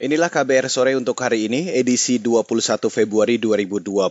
Inilah KBR sore untuk hari ini, edisi 21 Februari 2022.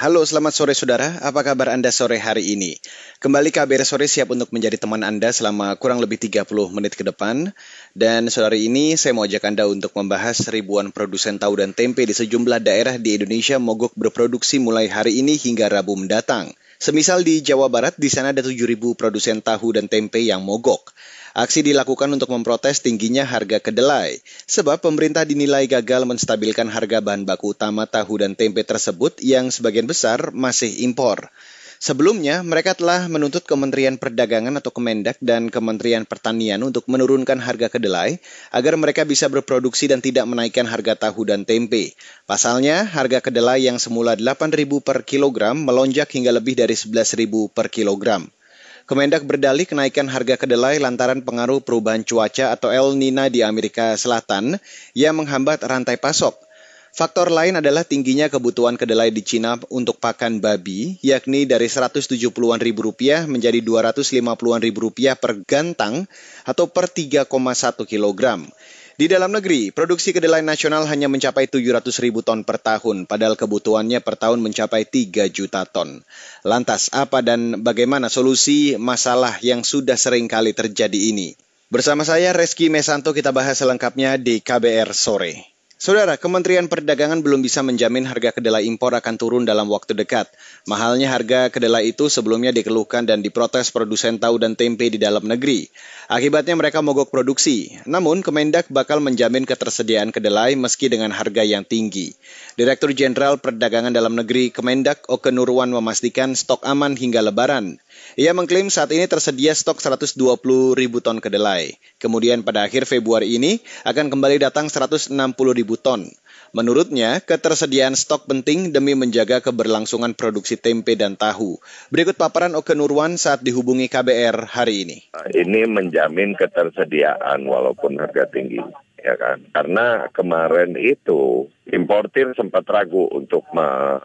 Halo, selamat sore saudara. Apa kabar Anda sore hari ini? Kembali KBR sore siap untuk menjadi teman Anda selama kurang lebih 30 menit ke depan. Dan sore ini saya mau ajak Anda untuk membahas ribuan produsen tahu dan tempe di sejumlah daerah di Indonesia mogok berproduksi mulai hari ini hingga Rabu mendatang. Semisal di Jawa Barat, di sana ada 7.000 produsen tahu dan tempe yang mogok. Aksi dilakukan untuk memprotes tingginya harga kedelai, sebab pemerintah dinilai gagal menstabilkan harga bahan baku utama tahu dan tempe tersebut yang sebagian besar masih impor. Sebelumnya, mereka telah menuntut Kementerian Perdagangan atau Kemendak dan Kementerian Pertanian untuk menurunkan harga kedelai agar mereka bisa berproduksi dan tidak menaikkan harga tahu dan tempe. Pasalnya, harga kedelai yang semula 8.000 per kilogram melonjak hingga lebih dari 11.000 per kilogram. Kemendak berdalih kenaikan harga kedelai lantaran pengaruh perubahan cuaca atau El Nina di Amerika Selatan yang menghambat rantai pasok. Faktor lain adalah tingginya kebutuhan kedelai di Cina untuk pakan babi, yakni dari 170-an ribu rupiah menjadi 250-an ribu rupiah per gantang atau per 3,1 kilogram. Di dalam negeri, produksi kedelai nasional hanya mencapai 700 ribu ton per tahun, padahal kebutuhannya per tahun mencapai 3 juta ton. Lantas, apa dan bagaimana solusi masalah yang sudah sering kali terjadi ini? Bersama saya, Reski Mesanto, kita bahas selengkapnya di KBR Sore. Saudara, Kementerian Perdagangan belum bisa menjamin harga kedelai impor akan turun dalam waktu dekat. Mahalnya harga kedelai itu sebelumnya dikeluhkan dan diprotes produsen tahu dan tempe di dalam negeri. Akibatnya mereka mogok produksi. Namun, Kemendak bakal menjamin ketersediaan kedelai meski dengan harga yang tinggi. Direktur Jenderal Perdagangan Dalam Negeri Kemendak Oke Nurwan memastikan stok aman hingga lebaran. Ia mengklaim saat ini tersedia stok 120 ribu ton kedelai. Kemudian pada akhir Februari ini akan kembali datang 160 ribu ton. Menurutnya, ketersediaan stok penting demi menjaga keberlangsungan produksi tempe dan tahu. Berikut paparan Oke Nurwan saat dihubungi KBR hari ini. Ini menjamin ketersediaan walaupun harga tinggi ya kan. Karena kemarin itu importir sempat ragu untuk me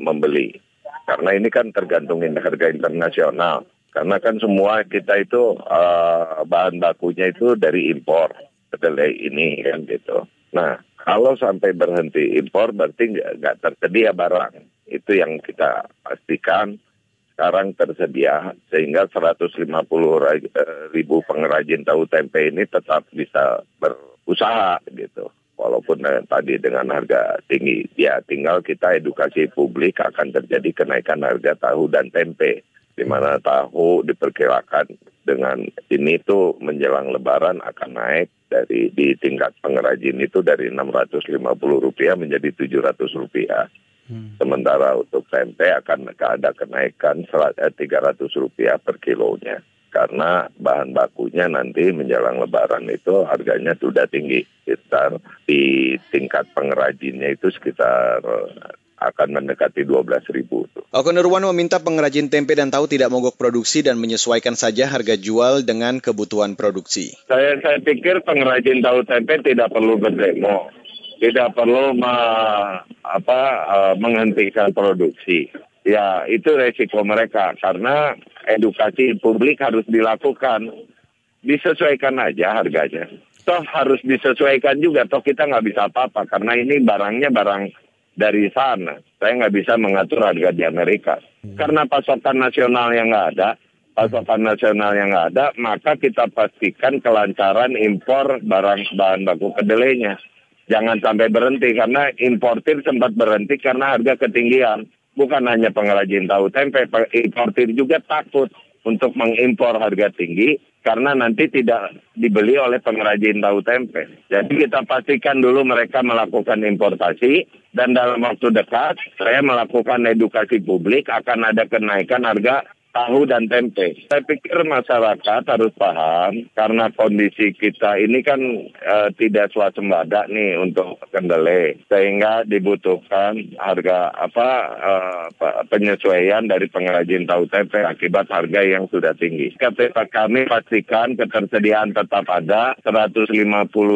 membeli karena ini kan tergantungin harga internasional. Karena kan semua kita itu uh, bahan bakunya itu dari impor kedelai ini kan gitu. Nah kalau sampai berhenti impor berarti nggak tersedia barang. Itu yang kita pastikan sekarang tersedia sehingga 150 eh, ribu pengrajin tahu tempe ini tetap bisa berusaha gitu walaupun eh, tadi dengan harga tinggi. Ya tinggal kita edukasi publik akan terjadi kenaikan harga tahu dan tempe. Di mana tahu diperkirakan dengan ini tuh menjelang lebaran akan naik dari di tingkat pengrajin itu dari 650 rupiah menjadi 700 rupiah. Hmm. Sementara untuk tempe akan ada kenaikan 300 eh, rupiah per kilonya karena bahan bakunya nanti menjelang lebaran itu harganya sudah tinggi sekitar di tingkat pengrajinnya itu sekitar akan mendekati 12 ribu. Oke Nurwan meminta pengrajin tempe dan tahu tidak mogok produksi dan menyesuaikan saja harga jual dengan kebutuhan produksi. Saya saya pikir pengrajin tahu tempe tidak perlu berdemo, tidak perlu ma, apa, uh, menghentikan produksi. Ya itu resiko mereka karena edukasi publik harus dilakukan. Disesuaikan aja harganya. Toh harus disesuaikan juga. Toh kita nggak bisa apa-apa karena ini barangnya barang dari sana. Saya nggak bisa mengatur harga di Amerika. Hmm. Karena pasokan nasional yang nggak ada, pasokan nasional yang nggak ada, maka kita pastikan kelancaran impor barang bahan baku kedelainya. Jangan sampai berhenti karena importir sempat berhenti karena harga ketinggian bukan hanya pengrajin tahu tempe, importir juga takut untuk mengimpor harga tinggi karena nanti tidak dibeli oleh pengrajin tahu tempe. Jadi kita pastikan dulu mereka melakukan importasi dan dalam waktu dekat saya melakukan edukasi publik akan ada kenaikan harga tahu dan tempe. Saya pikir masyarakat harus paham karena kondisi kita ini kan e, tidak swasembada nih untuk kedelai sehingga dibutuhkan harga apa e, penyesuaian dari pengrajin tahu tempe akibat harga yang sudah tinggi. Kata kami pastikan ketersediaan tetap ada 150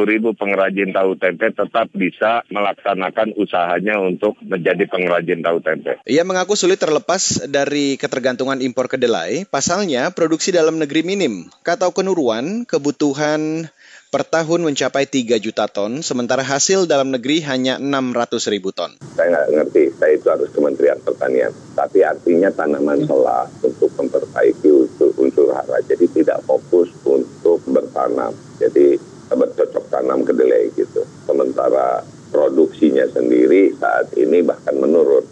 ribu pengrajin tahu tempe tetap bisa melaksanakan usahanya untuk menjadi pengrajin tahu tempe. Ia mengaku sulit terlepas dari ketergantungan impor ekspor kedelai, pasalnya produksi dalam negeri minim. Kata Kenuruan, kebutuhan per tahun mencapai 3 juta ton, sementara hasil dalam negeri hanya 600 ribu ton. Saya nggak ngerti, saya itu harus Kementerian Pertanian. Tapi artinya tanaman selah untuk memperbaiki unsur hara, jadi tidak fokus untuk bertanam. Jadi bercocok tanam kedelai gitu. Sementara produksinya sendiri saat ini bahkan menurun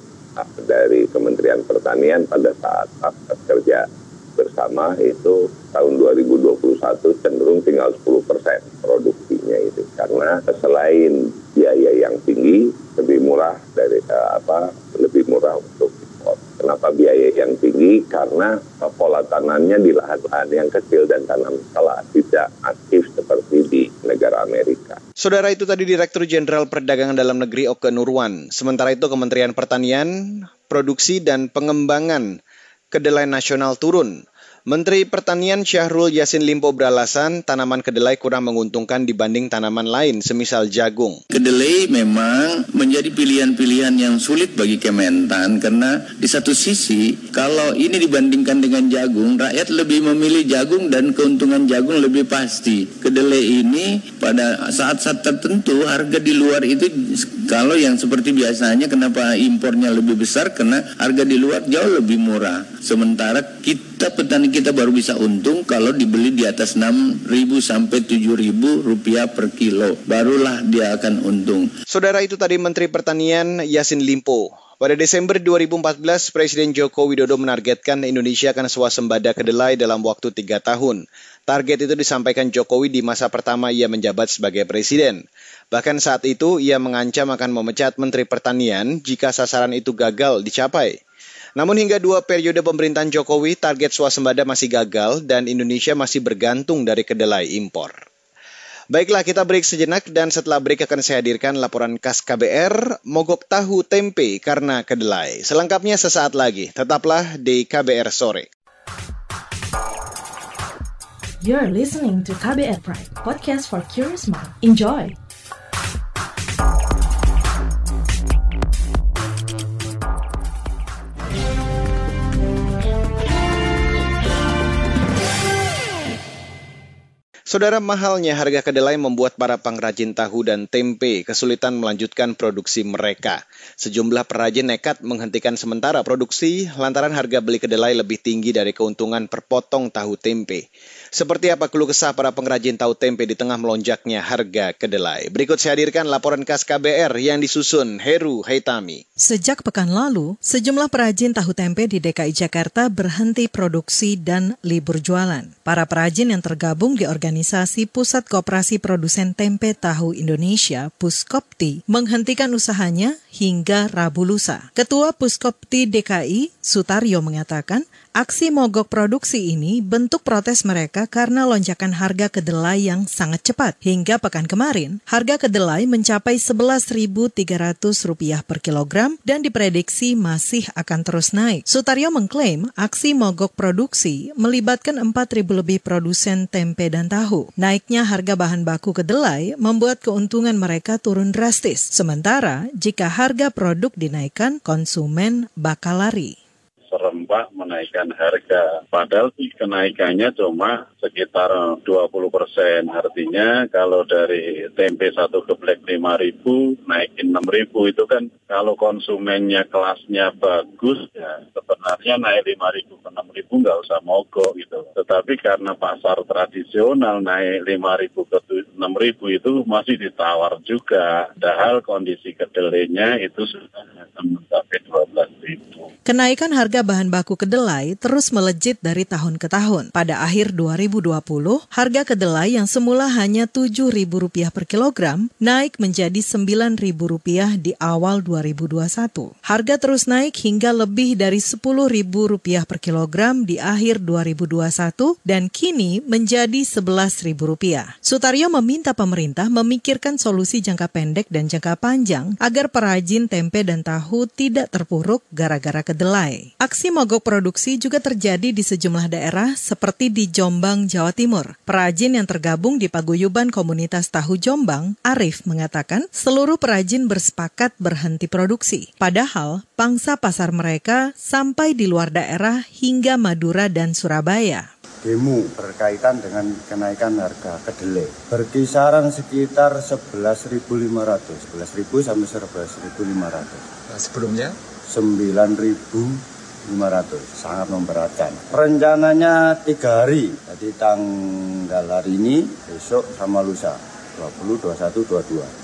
dari Kementerian Pertanian pada saat kerja bersama itu tahun 2021 cenderung tinggal 10 persen produksinya itu karena selain biaya yang tinggi lebih murah dari uh, apa lebih murah untuk impor. Kenapa biaya yang tinggi? Karena pola tanamnya di lahan-lahan yang kecil dan tanam salah tidak aktif seperti di negara Amerika. Saudara itu tadi Direktur Jenderal Perdagangan Dalam Negeri Oke Nurwan. Sementara itu Kementerian Pertanian, Produksi dan Pengembangan Kedelai Nasional turun Menteri Pertanian Syahrul Yasin Limpo beralasan tanaman kedelai kurang menguntungkan dibanding tanaman lain, semisal jagung. Kedelai memang menjadi pilihan-pilihan yang sulit bagi Kementan karena di satu sisi kalau ini dibandingkan dengan jagung, rakyat lebih memilih jagung dan keuntungan jagung lebih pasti. Kedelai ini pada saat-saat tertentu harga di luar itu kalau yang seperti biasanya kenapa impornya lebih besar karena harga di luar jauh lebih murah. Sementara kita petani kita baru bisa untung kalau dibeli di atas 6.000 sampai 7.000 rupiah per kilo. Barulah dia akan untung. Saudara itu tadi Menteri Pertanian Yasin Limpo. Pada Desember 2014, Presiden Joko Widodo menargetkan Indonesia akan swasembada kedelai dalam waktu tiga tahun. Target itu disampaikan Jokowi di masa pertama ia menjabat sebagai presiden. Bahkan saat itu ia mengancam akan memecat Menteri Pertanian jika sasaran itu gagal dicapai. Namun hingga dua periode pemerintahan Jokowi, target swasembada masih gagal dan Indonesia masih bergantung dari kedelai impor. Baiklah, kita break sejenak dan setelah break akan saya hadirkan laporan khas KBR mogok tahu tempe karena kedelai. Selengkapnya sesaat lagi. Tetaplah di KBR sore. You're listening to KBR Pride, podcast for curious mind. Enjoy. Saudara mahalnya harga kedelai membuat para pengrajin tahu dan tempe kesulitan melanjutkan produksi mereka. Sejumlah perajin nekat menghentikan sementara produksi lantaran harga beli kedelai lebih tinggi dari keuntungan per potong tahu tempe. Seperti apa keluh kesah para pengrajin tahu tempe di tengah melonjaknya harga kedelai? Berikut saya hadirkan laporan khas KBR yang disusun Heru Haitami. Sejak pekan lalu, sejumlah perajin tahu tempe di DKI Jakarta berhenti produksi dan libur jualan. Para perajin yang tergabung di organisasi Pusat Koperasi Produsen Tempe Tahu Indonesia, Puskopti, menghentikan usahanya hingga Rabu lusa. Ketua Puskopti DKI, Sutaryo mengatakan, Aksi mogok produksi ini bentuk protes mereka karena lonjakan harga kedelai yang sangat cepat. Hingga pekan kemarin, harga kedelai mencapai Rp11.300 per kilogram dan diprediksi masih akan terus naik. Sutaryo mengklaim aksi mogok produksi melibatkan 4.000 lebih produsen tempe dan tahu. Naiknya harga bahan baku kedelai membuat keuntungan mereka turun drastis. Sementara, jika harga produk dinaikkan, konsumen bakal lari serempak menaikkan harga. Padahal kenaikannya cuma sekitar 20 persen. Artinya kalau dari tempe satu geblek 5 ribu, naikin 6 ribu itu kan kalau konsumennya kelasnya bagus ya sebenarnya naik 5 ribu ke 6 ribu nggak usah mogok gitu. Tetapi karena pasar tradisional naik 5 ribu ke 6 ribu itu masih ditawar juga. Padahal kondisi kedelainya itu sudah mencapai 12 ribu. Kenaikan harga bahan baku kedelai terus melejit dari tahun ke tahun. Pada akhir 2020, harga kedelai yang semula hanya Rp7.000 per kilogram naik menjadi Rp9.000 di awal 2021. Harga terus naik hingga lebih dari Rp10.000 per kilogram di akhir 2021 dan kini menjadi Rp11.000. Sutaryo meminta pemerintah memikirkan solusi jangka pendek dan jangka panjang agar perajin tempe dan tahu tidak terpuruk gara-gara kedelai. Aksi mogok produksi juga terjadi di sejumlah daerah seperti di Jombang, Jawa Timur. Perajin yang tergabung di paguyuban komunitas tahu Jombang, Arif mengatakan seluruh perajin bersepakat berhenti produksi. Padahal pangsa pasar mereka sampai di luar daerah hingga Madura dan Surabaya demo berkaitan dengan kenaikan harga kedelai. Berkisaran sekitar 11.500 11.000 sampai 11.500 nah, sebelumnya? 9.500 sangat memberatkan. Rencananya tiga hari jadi tanggal hari ini besok sama lusa 20 21 22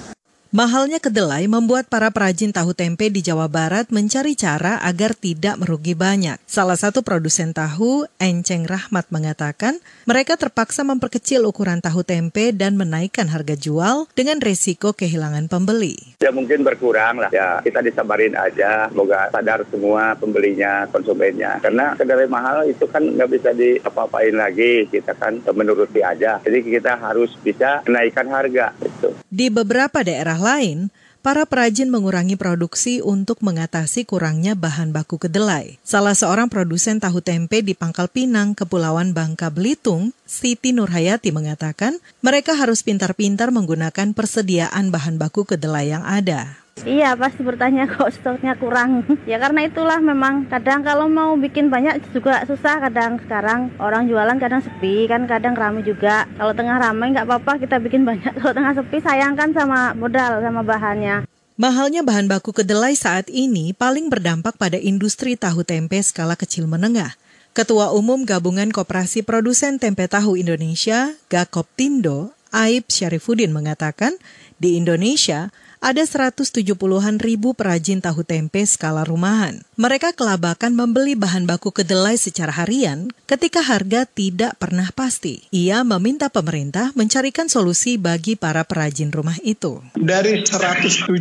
Mahalnya kedelai membuat para perajin tahu tempe di Jawa Barat mencari cara agar tidak merugi banyak. Salah satu produsen tahu, Enceng Rahmat mengatakan, mereka terpaksa memperkecil ukuran tahu tempe dan menaikkan harga jual dengan resiko kehilangan pembeli. Ya mungkin berkurang lah, ya kita disabarin aja, semoga sadar semua pembelinya, konsumennya. Karena kedelai mahal itu kan nggak bisa diapa-apain lagi, kita kan menuruti aja. Jadi kita harus bisa menaikkan harga. Gitu. Di beberapa daerah lain, para perajin mengurangi produksi untuk mengatasi kurangnya bahan baku kedelai. Salah seorang produsen tahu tempe di Pangkal Pinang, Kepulauan Bangka Belitung, Siti Nurhayati mengatakan, mereka harus pintar-pintar menggunakan persediaan bahan baku kedelai yang ada. Iya pasti bertanya kok stoknya kurang. Ya karena itulah memang kadang kalau mau bikin banyak juga susah. Kadang Sekarang orang jualan kadang sepi kan kadang ramai juga. Kalau tengah ramai nggak apa-apa kita bikin banyak. Kalau tengah sepi sayangkan sama modal sama bahannya. Mahalnya bahan baku kedelai saat ini paling berdampak pada industri tahu tempe skala kecil menengah. Ketua Umum Gabungan Koperasi Produsen Tempe Tahu Indonesia, Gakoptindo, Aib Syarifuddin mengatakan, di Indonesia ada 170-an ribu perajin tahu tempe skala rumahan. Mereka kelabakan membeli bahan baku kedelai secara harian ketika harga tidak pernah pasti. Ia meminta pemerintah mencarikan solusi bagi para perajin rumah itu. Dari 170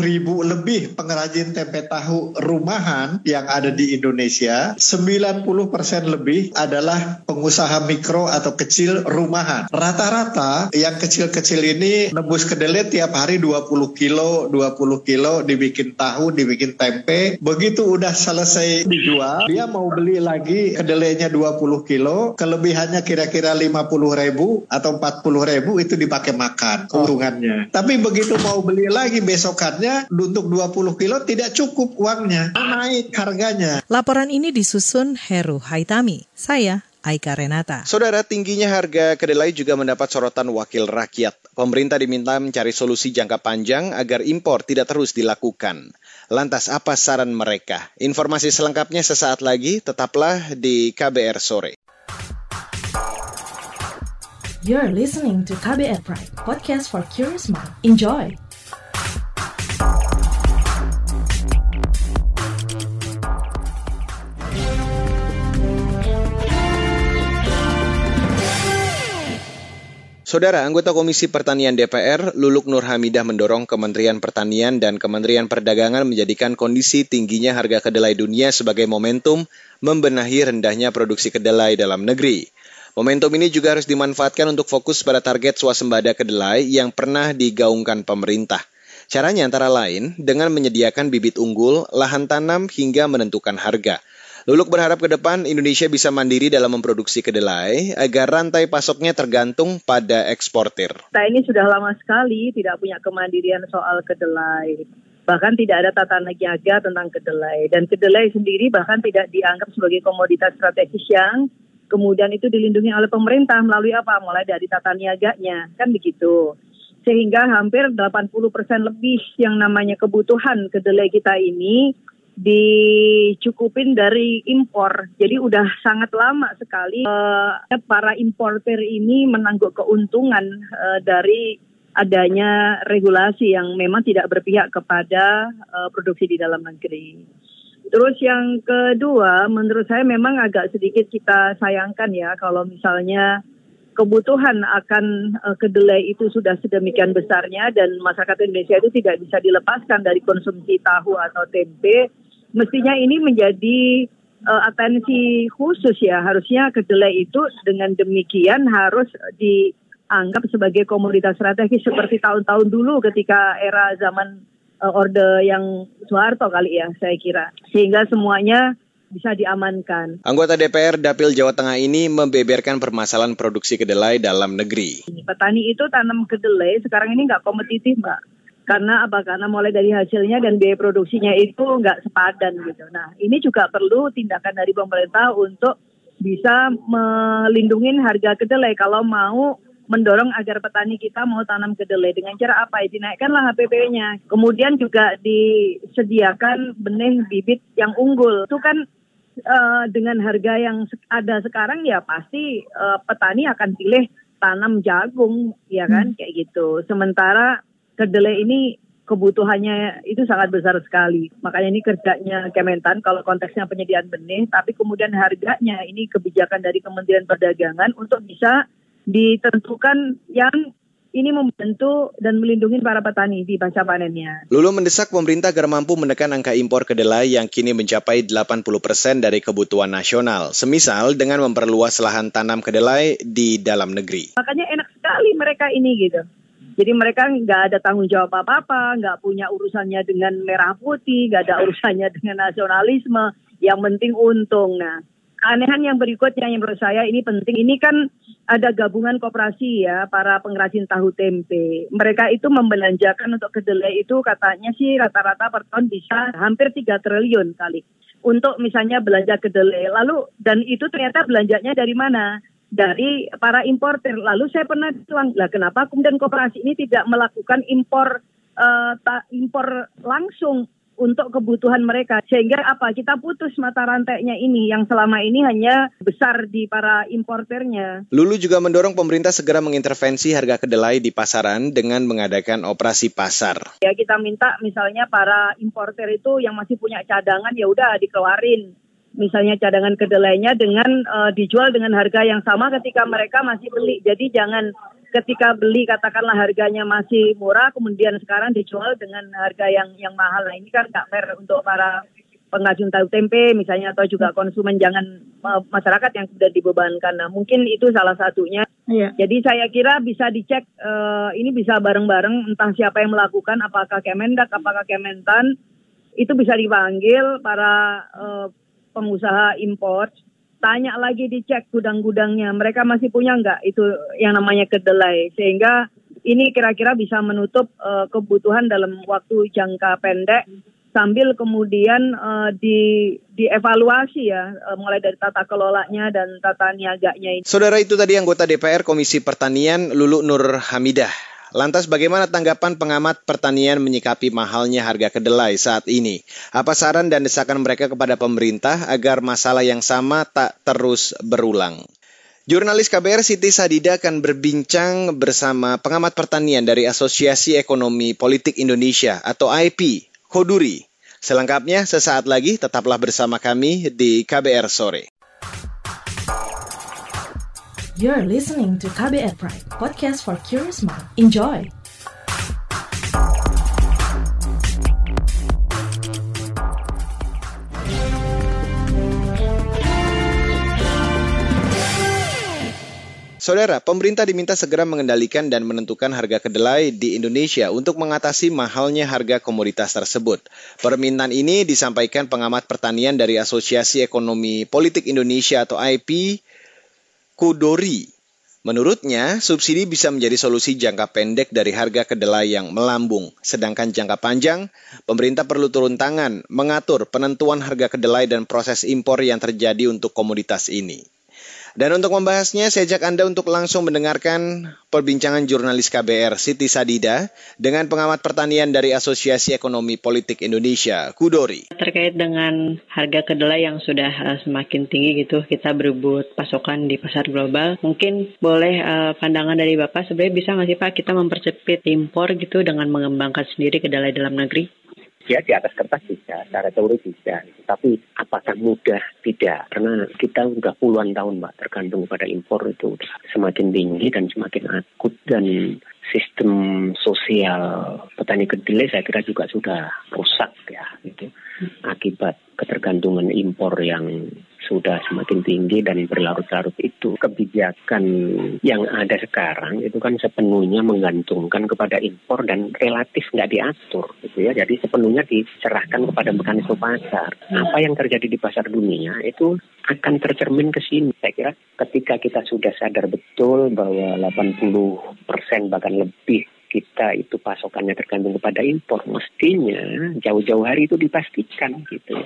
ribu lebih pengrajin tempe tahu rumahan yang ada di Indonesia, 90 persen lebih adalah pengusaha mikro atau kecil rumahan. Rata-rata yang kecil-kecil ini nebus kedelai tiap hari 20 kilo, 20 kilo dibikin tahu, dibikin tempe. Begitu udah selesai dijual, dia mau beli lagi kedelainya 20 kilo, kelebihannya kira-kira 50 ribu atau 40 ribu itu dipakai makan keuntungannya. Tapi begitu mau beli lagi besokannya untuk 20 kilo tidak cukup uangnya, naik harganya. Laporan ini disusun Heru Haitami. Saya Aika Renata. Saudara, tingginya harga kedelai juga mendapat sorotan wakil rakyat. Pemerintah diminta mencari solusi jangka panjang agar impor tidak terus dilakukan. Lantas apa saran mereka? Informasi selengkapnya sesaat lagi, tetaplah di KBR Sore. You're listening to KBR Pride, podcast for curious mind. Enjoy! Saudara, anggota Komisi Pertanian DPR, Luluk Nur Hamidah mendorong Kementerian Pertanian dan Kementerian Perdagangan menjadikan kondisi tingginya harga kedelai dunia sebagai momentum membenahi rendahnya produksi kedelai dalam negeri. Momentum ini juga harus dimanfaatkan untuk fokus pada target swasembada kedelai yang pernah digaungkan pemerintah. Caranya antara lain dengan menyediakan bibit unggul, lahan tanam hingga menentukan harga – Luluk berharap ke depan Indonesia bisa mandiri dalam memproduksi kedelai agar rantai pasoknya tergantung pada eksportir. Kita ini sudah lama sekali tidak punya kemandirian soal kedelai. Bahkan tidak ada tata niaga tentang kedelai. Dan kedelai sendiri bahkan tidak dianggap sebagai komoditas strategis yang kemudian itu dilindungi oleh pemerintah melalui apa? Mulai dari tata niaganya, kan begitu. Sehingga hampir 80 persen lebih yang namanya kebutuhan kedelai kita ini dicukupin dari impor. Jadi udah sangat lama sekali uh, para importer ini menangguk keuntungan uh, dari adanya regulasi yang memang tidak berpihak kepada uh, produksi di dalam negeri. Terus yang kedua, menurut saya memang agak sedikit kita sayangkan ya kalau misalnya kebutuhan akan uh, kedelai itu sudah sedemikian besarnya dan masyarakat Indonesia itu tidak bisa dilepaskan dari konsumsi tahu atau tempe, mestinya ini menjadi uh, atensi khusus ya. Harusnya kedelai itu dengan demikian harus dianggap sebagai komoditas strategis seperti tahun-tahun dulu ketika era zaman uh, orde yang Soeharto kali ya saya kira. Sehingga semuanya bisa diamankan. Anggota DPR Dapil Jawa Tengah ini membeberkan permasalahan produksi kedelai dalam negeri. Petani itu tanam kedelai sekarang ini nggak kompetitif, Mbak. Karena apa? Karena mulai dari hasilnya dan biaya produksinya itu nggak sepadan gitu. Nah, ini juga perlu tindakan dari pemerintah untuk bisa melindungi harga kedelai kalau mau mendorong agar petani kita mau tanam kedelai dengan cara apa ya dinaikkanlah HPP-nya kemudian juga disediakan benih bibit yang unggul itu kan uh, dengan harga yang ada sekarang ya pasti uh, petani akan pilih tanam jagung ya kan hmm. kayak gitu. Sementara kedelai ini kebutuhannya itu sangat besar sekali. Makanya ini kerjanya Kementan kalau konteksnya penyediaan benih, tapi kemudian harganya ini kebijakan dari Kementerian Perdagangan untuk bisa ditentukan yang ini membantu dan melindungi para petani di pasca panennya. Lulu mendesak pemerintah agar mampu menekan angka impor kedelai yang kini mencapai 80 persen dari kebutuhan nasional, semisal dengan memperluas lahan tanam kedelai di dalam negeri. Makanya enak sekali mereka ini gitu. Jadi mereka nggak ada tanggung jawab apa-apa, nggak punya urusannya dengan merah putih, nggak ada urusannya dengan nasionalisme. Yang penting untung. Nah, keanehan yang berikutnya yang menurut saya ini penting. Ini kan ada gabungan koperasi ya para pengrajin tahu tempe. Mereka itu membelanjakan untuk kedelai itu katanya sih rata-rata per tahun bisa hampir 3 triliun kali untuk misalnya belanja kedelai. Lalu dan itu ternyata belanjanya dari mana? Dari para importer. Lalu saya pernah bilang, lah kenapa kemudian koperasi ini tidak melakukan impor uh, impor langsung untuk kebutuhan mereka. Sehingga apa? Kita putus mata rantainya ini yang selama ini hanya besar di para importernya. Lulu juga mendorong pemerintah segera mengintervensi harga kedelai di pasaran dengan mengadakan operasi pasar. Ya kita minta misalnya para importer itu yang masih punya cadangan ya udah dikeluarin misalnya cadangan kedelainya dengan uh, dijual dengan harga yang sama ketika mereka masih beli. Jadi jangan ketika beli katakanlah harganya masih murah kemudian sekarang dijual dengan harga yang yang mahal. Nah ini kan nggak fair untuk para pengrajin tahu tempe misalnya atau juga konsumen jangan uh, masyarakat yang sudah dibebankan. Nah mungkin itu salah satunya. Iya. Jadi saya kira bisa dicek uh, ini bisa bareng-bareng entah siapa yang melakukan apakah Kemendak apakah Kementan itu bisa dipanggil para uh, pengusaha impor tanya lagi dicek gudang-gudangnya mereka masih punya nggak itu yang namanya kedelai sehingga ini kira-kira bisa menutup uh, kebutuhan dalam waktu jangka pendek sambil kemudian uh, di dievaluasi ya uh, mulai dari tata kelolanya dan tata niaganya ini. Saudara itu tadi anggota DPR Komisi Pertanian Lulu Nur Hamidah. Lantas bagaimana tanggapan pengamat pertanian menyikapi mahalnya harga kedelai saat ini? Apa saran dan desakan mereka kepada pemerintah agar masalah yang sama tak terus berulang? Jurnalis KBR Siti Sadida akan berbincang bersama pengamat pertanian dari Asosiasi Ekonomi Politik Indonesia atau IP, Koduri. Selengkapnya sesaat lagi tetaplah bersama kami di KBR Sore. You're listening to KBR Pride, podcast for curious mind. Enjoy! Saudara, pemerintah diminta segera mengendalikan dan menentukan harga kedelai di Indonesia untuk mengatasi mahalnya harga komoditas tersebut. Permintaan ini disampaikan pengamat pertanian dari Asosiasi Ekonomi Politik Indonesia atau IP, Kudori. Menurutnya, subsidi bisa menjadi solusi jangka pendek dari harga kedelai yang melambung. Sedangkan jangka panjang, pemerintah perlu turun tangan mengatur penentuan harga kedelai dan proses impor yang terjadi untuk komoditas ini. Dan untuk membahasnya, saya ajak Anda untuk langsung mendengarkan perbincangan jurnalis KBR Siti Sadida dengan pengamat pertanian dari Asosiasi Ekonomi Politik Indonesia, Kudori. Terkait dengan harga kedelai yang sudah uh, semakin tinggi gitu, kita berebut pasokan di pasar global. Mungkin boleh uh, pandangan dari Bapak, sebenarnya bisa nggak sih Pak kita mempercepit impor gitu dengan mengembangkan sendiri kedelai dalam negeri? Ya di atas kertas bisa, secara teori bisa. Tapi apakah mudah? Tidak. Karena kita udah puluhan tahun Mbak tergantung pada impor itu semakin tinggi dan semakin akut dan sistem sosial petani kedelai saya kira juga sudah rusak ya gitu akibat ketergantungan impor yang sudah semakin tinggi dan berlarut-larut itu kebijakan yang ada sekarang itu kan sepenuhnya menggantungkan kepada impor dan relatif nggak diatur gitu ya. Jadi sepenuhnya diserahkan kepada mekanisme pasar. Apa yang terjadi di pasar dunia itu akan tercermin ke sini. Saya kira ketika kita sudah sadar betul bahwa 80 persen bahkan lebih kita itu pasokannya tergantung kepada impor mestinya jauh-jauh hari itu dipastikan gitu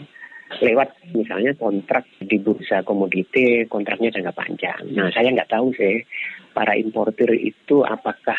lewat misalnya kontrak di bursa komoditi kontraknya jangka panjang. Nah saya nggak tahu sih para importir itu apakah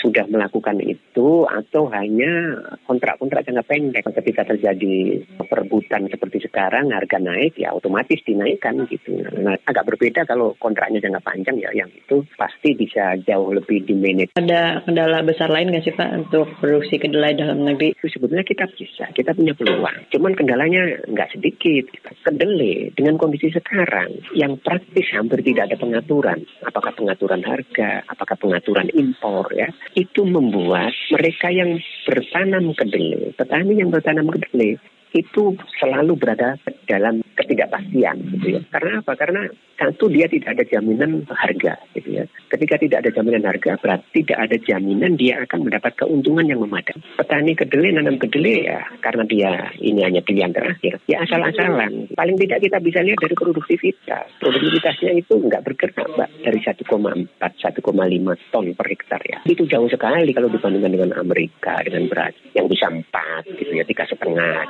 sudah melakukan itu atau hanya kontrak-kontrak jangka pendek ketika terjadi perebutan seperti sekarang harga naik ya otomatis dinaikkan gitu. Nah, agak berbeda kalau kontraknya jangka panjang ya yang itu pasti bisa jauh lebih dimanage. Ada kendala besar lain nggak sih Pak untuk produksi kedelai dalam negeri? Itu sebetulnya kita bisa, kita punya peluang. Cuman kendalanya nggak sedikit. Kedelai dengan kondisi sekarang yang praktis hampir tidak ada pengaturan. Apakah pengaturan harga, apakah pengaturan impor ya itu membuat mereka yang bertanam kedelai, petani yang bertanam kedelai itu selalu berada dalam ketidakpastian gitu ya. Karena apa? Karena satu dia tidak ada jaminan harga gitu ya. Ketika tidak ada jaminan harga berarti tidak ada jaminan dia akan mendapat keuntungan yang memadai. Petani kedelai nanam kedelai ya karena dia ini hanya pilihan terakhir. Ya asal-asalan. Paling tidak kita bisa lihat dari produktivitas. Produktivitasnya itu nggak bergerak Mbak dari 1,4 1,5 ton per hektar ya. Itu jauh sekali kalau dibandingkan dengan Amerika dengan beras yang bisa 4 gitu ya tiga setengah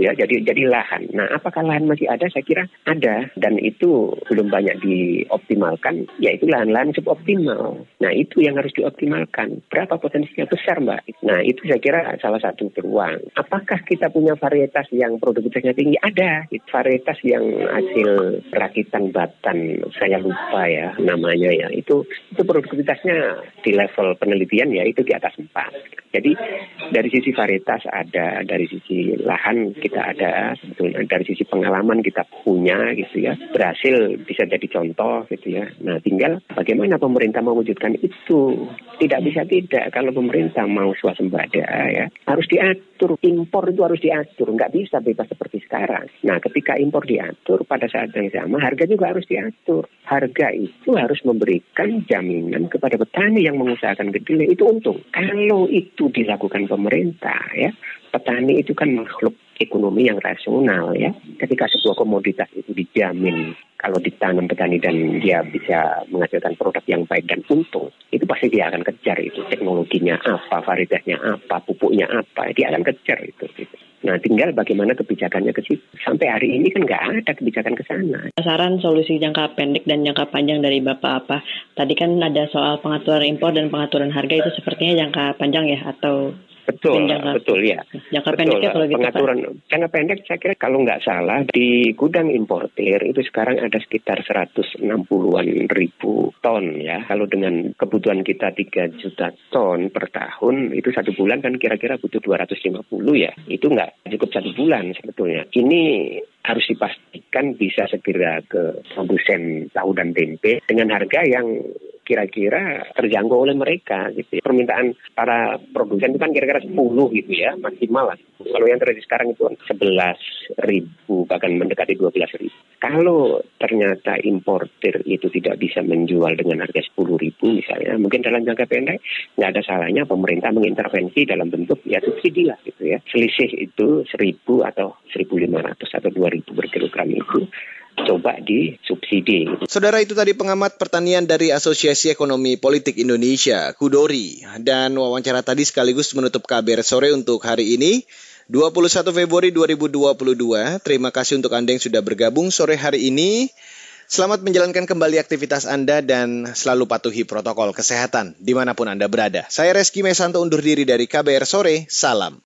ya jadi jadi lahan. Nah apakah lahan masih ada? Saya kira ada dan itu belum banyak dioptimalkan. Yaitu lahan-lahan suboptimal. Nah itu yang harus dioptimalkan. Berapa potensinya besar mbak? Nah itu saya kira salah satu peluang. Apakah kita punya varietas yang produktivitasnya tinggi? Ada. Varietas yang hasil rakitan batan saya lupa ya namanya ya itu itu produktivitasnya di level penelitian ya itu di atas empat. Jadi dari sisi varietas ada, dari sisi lahan kita ada sebetulnya dari sisi pengalaman kita punya gitu ya. Berhasil bisa jadi contoh gitu ya. Nah tinggal bagaimana pemerintah mewujudkan itu? Tidak bisa tidak kalau pemerintah mau swasembada ya. Harus diatur impor itu harus diatur. Nggak bisa bebas seperti sekarang. Nah ketika impor diatur pada saat yang sama harga juga harus diatur. Harga itu harus memberikan jaminan kepada petani yang mengusahakan kedelai itu untung. Kalau itu dilakukan pemerintah ya petani itu kan makhluk ekonomi yang rasional ya. Ketika sebuah komoditas itu dijamin kalau ditanam petani dan dia bisa menghasilkan produk yang baik dan untung, itu pasti dia akan kejar itu teknologinya apa, varietasnya apa, pupuknya apa, dia akan kejar itu. Gitu. Nah, tinggal bagaimana kebijakannya ke situ. Sampai hari ini kan nggak ada kebijakan ke sana. Saran solusi jangka pendek dan jangka panjang dari Bapak apa? Tadi kan ada soal pengaturan impor dan pengaturan harga itu sepertinya jangka panjang ya atau Betul, jangka, betul ya. Jangka betul, pendeknya kalau gitu pengaturan Pak. jangka pendek saya kira kalau nggak salah di gudang importir itu sekarang ada sekitar 160-an ribu ton ya. Kalau dengan kebutuhan kita 3 juta ton per tahun itu satu bulan kan kira-kira butuh 250 ya. Itu nggak cukup satu bulan sebetulnya. Ini harus dipastikan bisa segera ke produsen tahu dan tempe dengan harga yang kira-kira terjangkau oleh mereka gitu ya. Permintaan para produsen itu kan kira-kira 10 gitu ya maksimal lah. Kalau yang terjadi sekarang itu 11 ribu bahkan mendekati 12 ribu. Kalau ternyata importir itu tidak bisa menjual dengan harga 10 ribu misalnya, mungkin dalam jangka pendek nggak ada salahnya pemerintah mengintervensi dalam bentuk ya subsidi lah gitu ya. Selisih itu 1000 atau 1500 atau 2000 per kilogram itu coba disubsidi. Saudara itu tadi pengamat pertanian dari Asosiasi Ekonomi Politik Indonesia, Kudori. Dan wawancara tadi sekaligus menutup kabar sore untuk hari ini. 21 Februari 2022. Terima kasih untuk Anda yang sudah bergabung sore hari ini. Selamat menjalankan kembali aktivitas Anda dan selalu patuhi protokol kesehatan di mana pun Anda berada. Saya Reski Mesanto undur diri dari KBR Sore. Salam.